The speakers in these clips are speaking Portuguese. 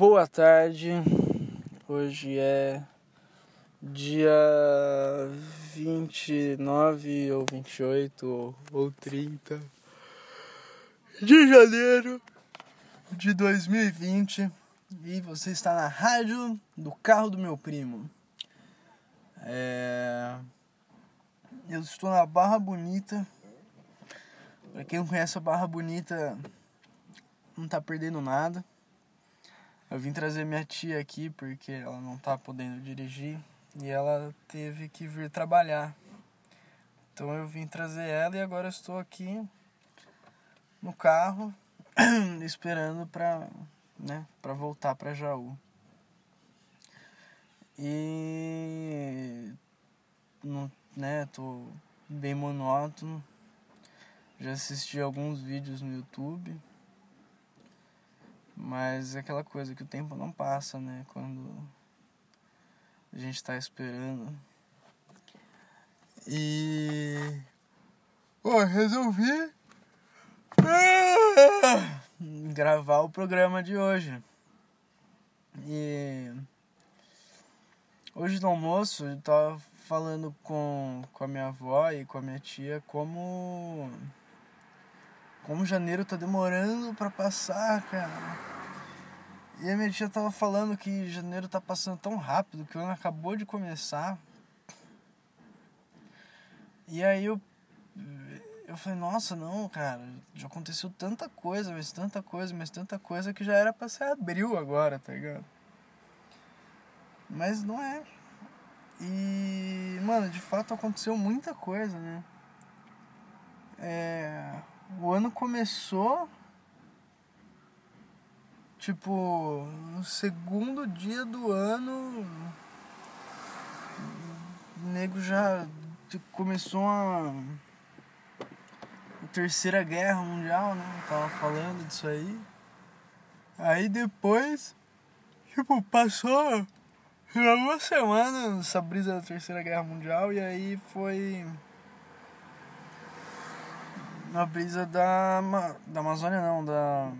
Boa tarde. Hoje é dia 29 ou 28 ou 30 de janeiro de 2020 e você está na rádio do carro do meu primo. É... Eu estou na Barra Bonita. Para quem não conhece a Barra Bonita, não tá perdendo nada. Eu vim trazer minha tia aqui porque ela não tá podendo dirigir e ela teve que vir trabalhar. Então eu vim trazer ela e agora estou aqui no carro esperando para, né, para voltar para Jaú. E não, né, tô bem monótono. Já assisti alguns vídeos no YouTube mas é aquela coisa que o tempo não passa, né? Quando a gente está esperando. E. Pô, resolvi gravar o programa de hoje. E. Hoje no almoço eu tava falando com, com a minha avó e com a minha tia como. Como janeiro tá demorando para passar, cara. E a minha tia tava falando que janeiro tá passando tão rápido que o ano acabou de começar. E aí eu eu falei, nossa, não, cara, já aconteceu tanta coisa, mas tanta coisa, mas tanta coisa que já era pra ser abril agora, tá ligado? Mas não é. E, mano, de fato aconteceu muita coisa, né? É, o ano começou Tipo, no segundo dia do ano, o nego já começou a Terceira Guerra Mundial, né? tava falando disso aí. Aí depois, tipo, passou uma semana essa brisa da Terceira Guerra Mundial e aí foi na brisa da, da Amazônia não, da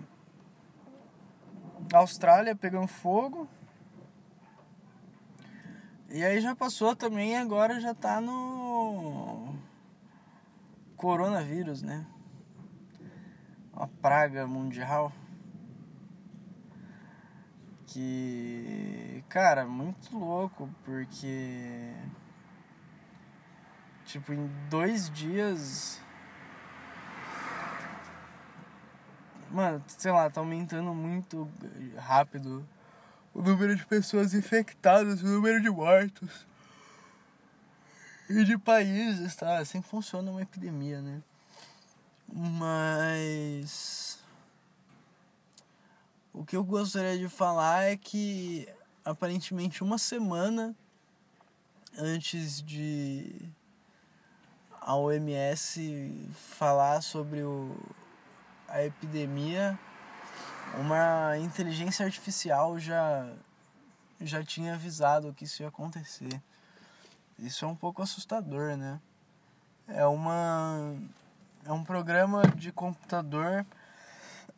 Austrália pegando fogo. E aí já passou também, agora já tá no coronavírus, né? Uma praga mundial. Que, cara, muito louco, porque tipo, em dois dias Mano, sei lá, tá aumentando muito rápido o número de pessoas infectadas, o número de mortos. E de países, tá? Assim funciona uma epidemia, né? Mas. O que eu gostaria de falar é que aparentemente uma semana antes de a OMS falar sobre o, a epidemia, uma inteligência artificial já, já tinha avisado que isso ia acontecer. Isso é um pouco assustador, né? É uma é um programa de computador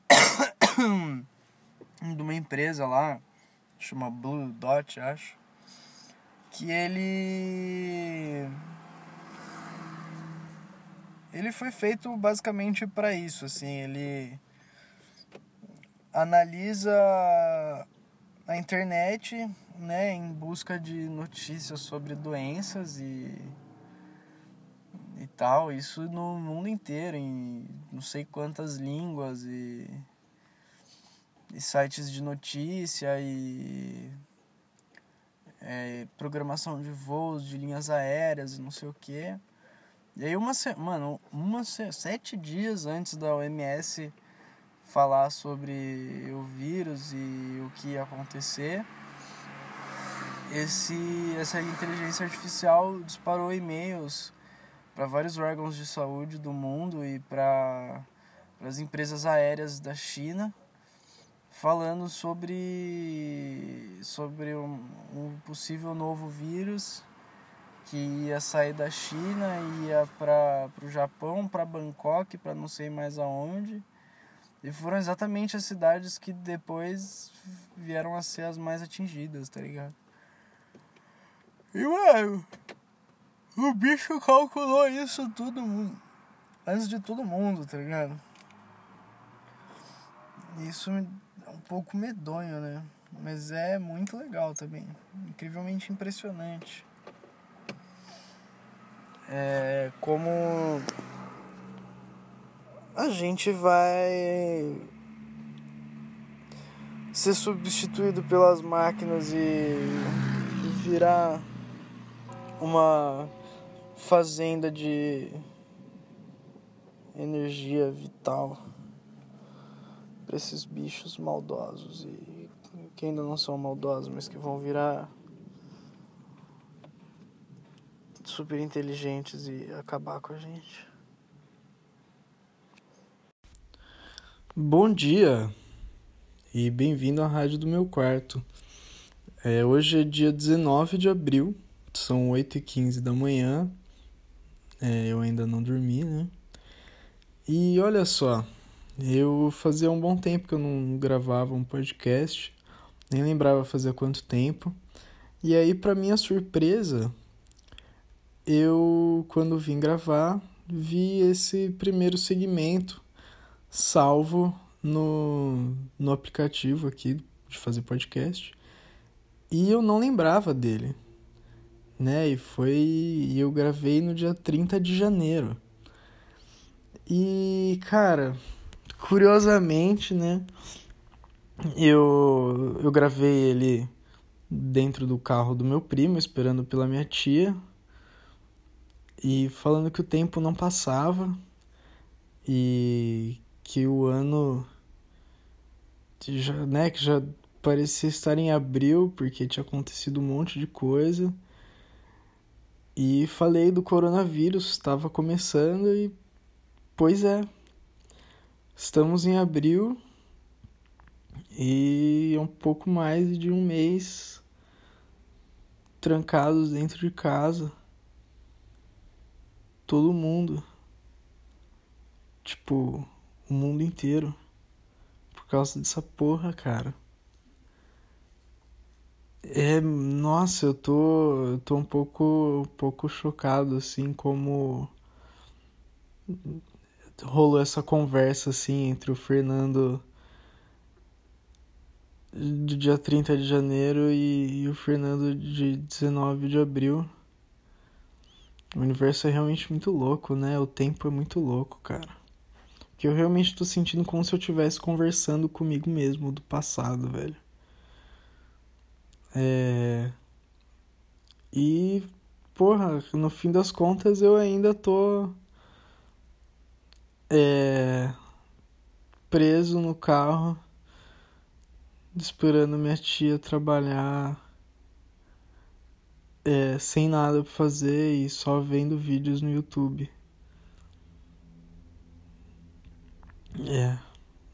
de uma empresa lá, chama Blue Dot, acho, que ele ele foi feito basicamente para isso, assim, ele analisa a internet, né, em busca de notícias sobre doenças e e tal, isso no mundo inteiro, em não sei quantas línguas e, e sites de notícia e é, programação de voos de linhas aéreas e não sei o que. E aí uma mano, uma sete dias antes da OMS falar sobre o vírus e o que ia acontecer, esse essa inteligência artificial disparou e-mails para vários órgãos de saúde do mundo e para as empresas aéreas da China falando sobre sobre um, um possível novo vírus que ia sair da China, ia para o Japão, para Bangkok, para não sei mais aonde, E foram exatamente as cidades que depois vieram a ser as mais atingidas, tá ligado? E, mano, o bicho calculou isso tudo antes de todo mundo, tá ligado? Isso é um pouco medonho, né? Mas é muito legal também. Incrivelmente impressionante. É como a gente vai ser substituído pelas máquinas e virar uma fazenda de energia vital para esses bichos maldosos e que ainda não são maldosos, mas que vão virar super inteligentes e acabar com a gente. Bom dia e bem-vindo à rádio do meu quarto. É, hoje é dia 19 de abril, são 8h15 da manhã. É, eu ainda não dormi, né? E olha só, eu fazia um bom tempo que eu não gravava um podcast, nem lembrava fazer quanto tempo. E aí, para minha surpresa, eu, quando vim gravar, vi esse primeiro segmento salvo no, no aplicativo aqui de fazer podcast. E eu não lembrava dele. Né? E foi. Eu gravei no dia 30 de janeiro. E, cara, curiosamente, né? Eu, eu gravei ele dentro do carro do meu primo, esperando pela minha tia. E falando que o tempo não passava. E que o ano já, né, que já parecia estar em abril, porque tinha acontecido um monte de coisa. E falei do coronavírus, estava começando e pois é. Estamos em abril e um pouco mais de um mês trancados dentro de casa. Todo mundo. Tipo, o mundo inteiro por causa dessa porra, cara. É, nossa, eu tô, eu tô um pouco, um pouco chocado assim como rolou essa conversa assim entre o Fernando do dia 30 de janeiro e, e o Fernando de 19 de abril. O universo é realmente muito louco, né? O tempo é muito louco, cara. Que eu realmente tô sentindo como se eu estivesse conversando comigo mesmo do passado, velho. É. E, porra, no fim das contas eu ainda tô. É. Preso no carro, esperando minha tia trabalhar. É, sem nada pra fazer e só vendo vídeos no YouTube. É,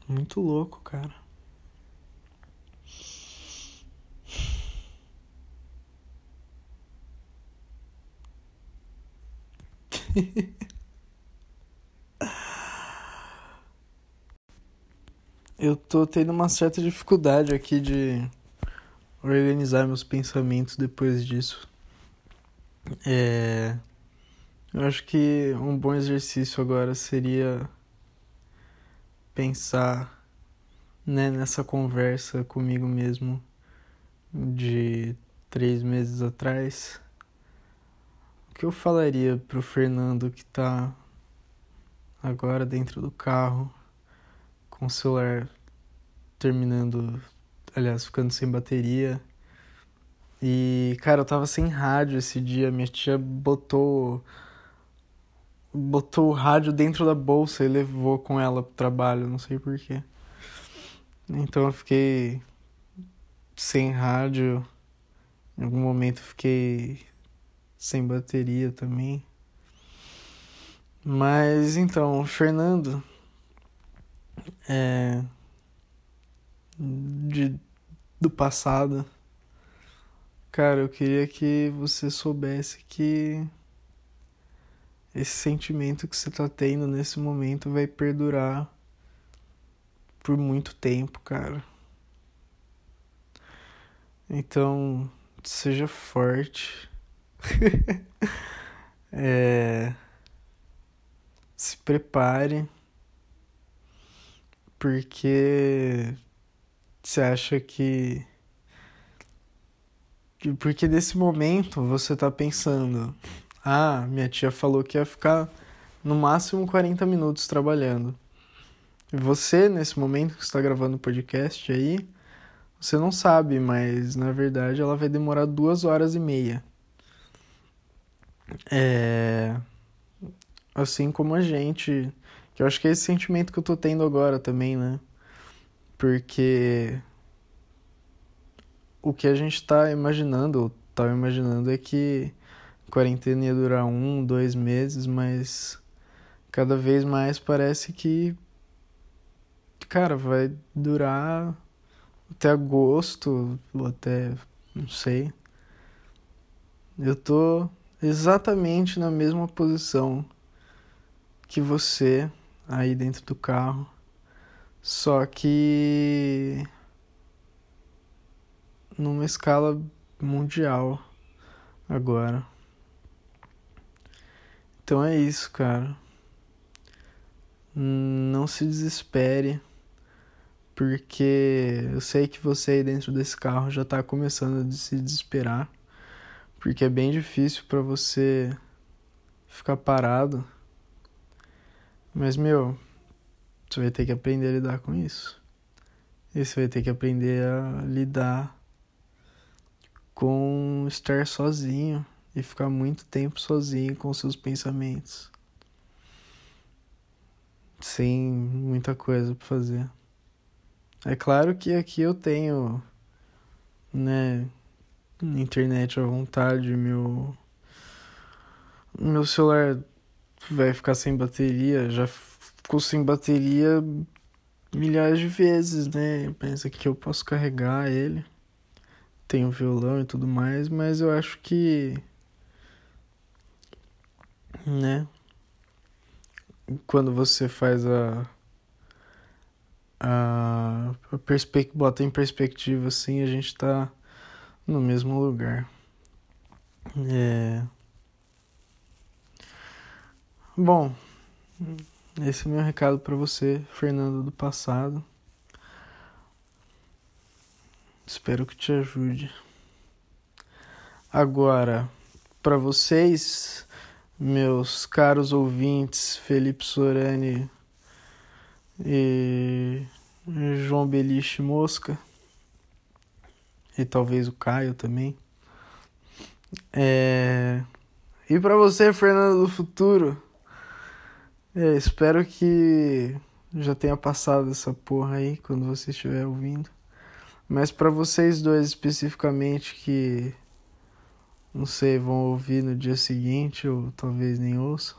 muito louco, cara. Eu tô tendo uma certa dificuldade aqui de organizar meus pensamentos depois disso. É... Eu acho que um bom exercício agora seria pensar né, nessa conversa comigo mesmo de três meses atrás, o que eu falaria pro Fernando que tá agora dentro do carro, com o celular terminando, aliás, ficando sem bateria. E, cara, eu tava sem rádio esse dia, minha tia botou botou o rádio dentro da bolsa e levou com ela pro trabalho, não sei porquê. Então eu fiquei sem rádio. Em algum momento fiquei sem bateria também. Mas então, Fernando é de do passado. Cara, eu queria que você soubesse que esse sentimento que você está tendo nesse momento vai perdurar por muito tempo, cara. Então, seja forte. é... Se prepare. Porque você acha que. Porque nesse momento você tá pensando: ah, minha tia falou que ia ficar no máximo 40 minutos trabalhando. E você, nesse momento que está gravando o podcast aí, você não sabe, mas na verdade ela vai demorar duas horas e meia. É. Assim como a gente. Que eu acho que é esse sentimento que eu tô tendo agora também, né? Porque. O que a gente tá imaginando, ou tava imaginando, é que a quarentena ia durar um, dois meses, mas cada vez mais parece que. Cara, vai durar até agosto, ou até. não sei. Eu tô exatamente na mesma posição que você aí dentro do carro. Só que numa escala mundial agora. Então é isso, cara. Não se desespere porque eu sei que você aí dentro desse carro já tá começando a se desesperar, porque é bem difícil para você ficar parado. Mas meu, você vai ter que aprender a lidar com isso. E você vai ter que aprender a lidar com estar sozinho e ficar muito tempo sozinho com seus pensamentos. Sem muita coisa para fazer. É claro que aqui eu tenho, né, internet à vontade, meu meu celular vai ficar sem bateria, já ficou sem bateria milhares de vezes, né? Pensa que eu posso carregar ele. Tenho violão e tudo mais, mas eu acho que né? Quando você faz a a, a perspec bota em perspectiva assim, a gente tá no mesmo lugar. É... Bom, esse é o meu recado para você, Fernando do passado. Espero que te ajude. Agora, para vocês, meus caros ouvintes, Felipe Sorani, e João Beliche Mosca e talvez o Caio também. É... E para você, Fernando do Futuro, é, espero que já tenha passado essa porra aí quando você estiver ouvindo. Mas para vocês dois especificamente que não sei, vão ouvir no dia seguinte ou talvez nem ouçam.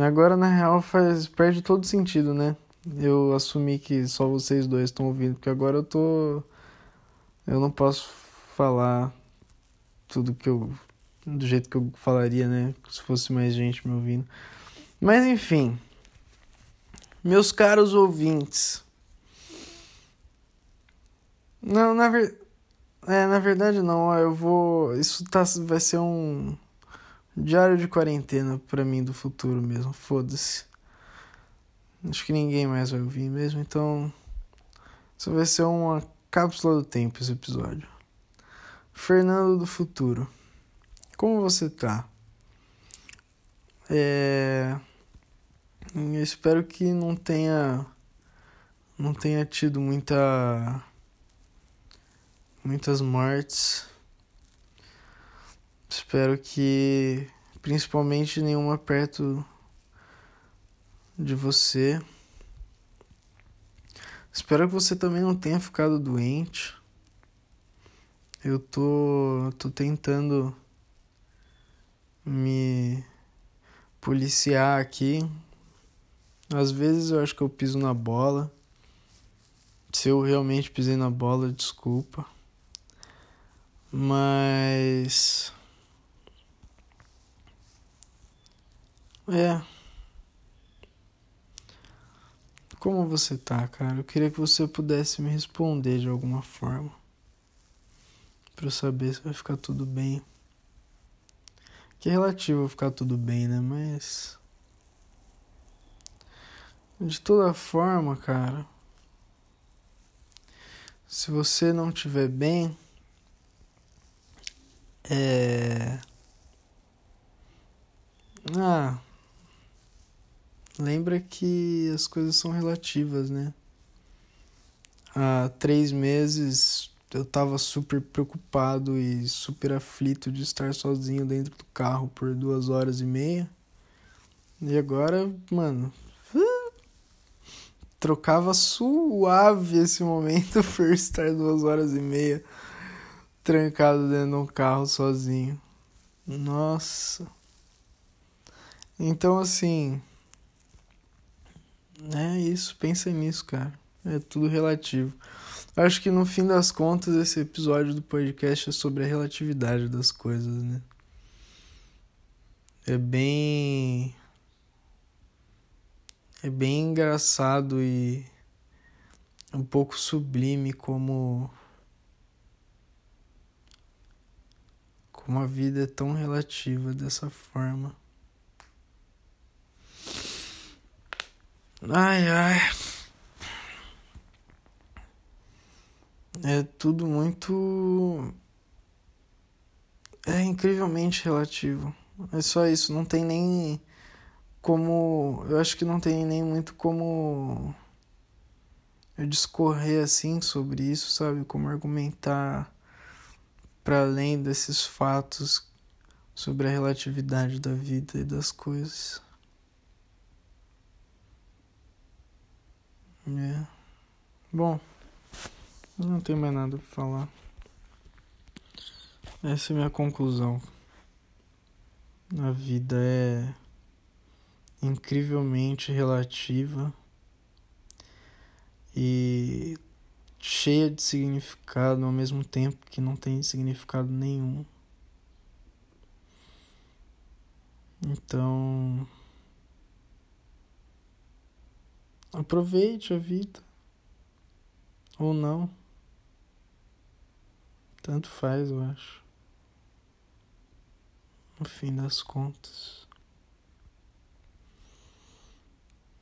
Agora, na real, faz, perde todo sentido, né? Eu assumi que só vocês dois estão ouvindo, porque agora eu tô. Eu não posso falar tudo que eu. do jeito que eu falaria, né? Se fosse mais gente me ouvindo. Mas enfim. Meus caros ouvintes. Não, na, ver... é, na verdade não, eu vou. Isso tá, vai ser um Diário de quarentena para mim do futuro mesmo, foda-se. Acho que ninguém mais vai ouvir mesmo, então. Isso vai ser uma cápsula do tempo esse episódio. Fernando do futuro. Como você tá? É. Eu espero que não tenha. Não tenha tido muita. Muitas mortes Espero que principalmente nenhuma perto de você. Espero que você também não tenha ficado doente. Eu tô, tô tentando me policiar aqui. Às vezes eu acho que eu piso na bola. Se eu realmente pisei na bola, desculpa. Mas É. Como você tá, cara? Eu queria que você pudesse me responder de alguma forma. Pra eu saber se vai ficar tudo bem. Que é relativo ficar tudo bem, né? Mas. De toda forma, cara. Se você não estiver bem. É. Ah. Lembra que as coisas são relativas, né? Há três meses eu tava super preocupado e super aflito de estar sozinho dentro do carro por duas horas e meia. E agora, mano, trocava suave esse momento por estar duas horas e meia trancado dentro de um carro sozinho. Nossa. Então, assim, é isso, pensa nisso, cara. É tudo relativo. Acho que no fim das contas esse episódio do podcast é sobre a relatividade das coisas, né? É bem é bem engraçado e um pouco sublime como como a vida é tão relativa dessa forma. Ai, ai. É tudo muito. É incrivelmente relativo. É só isso, não tem nem como. Eu acho que não tem nem muito como. Eu discorrer assim sobre isso, sabe? Como argumentar para além desses fatos sobre a relatividade da vida e das coisas. É. Bom, não tenho mais nada pra falar. Essa é a minha conclusão. A vida é incrivelmente relativa e cheia de significado ao mesmo tempo que não tem significado nenhum. Então, Aproveite a vida. Ou não. Tanto faz, eu acho. No fim das contas.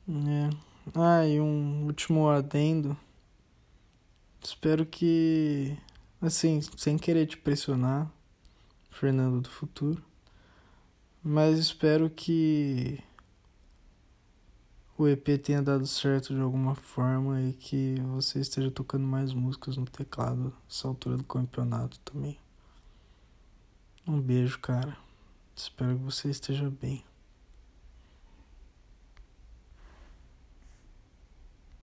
É. Ah, e um último adendo. Espero que. Assim, sem querer te pressionar, Fernando do futuro. Mas espero que o EP tenha dado certo de alguma forma e que você esteja tocando mais músicas no teclado nessa altura do campeonato também. Um beijo, cara. Espero que você esteja bem.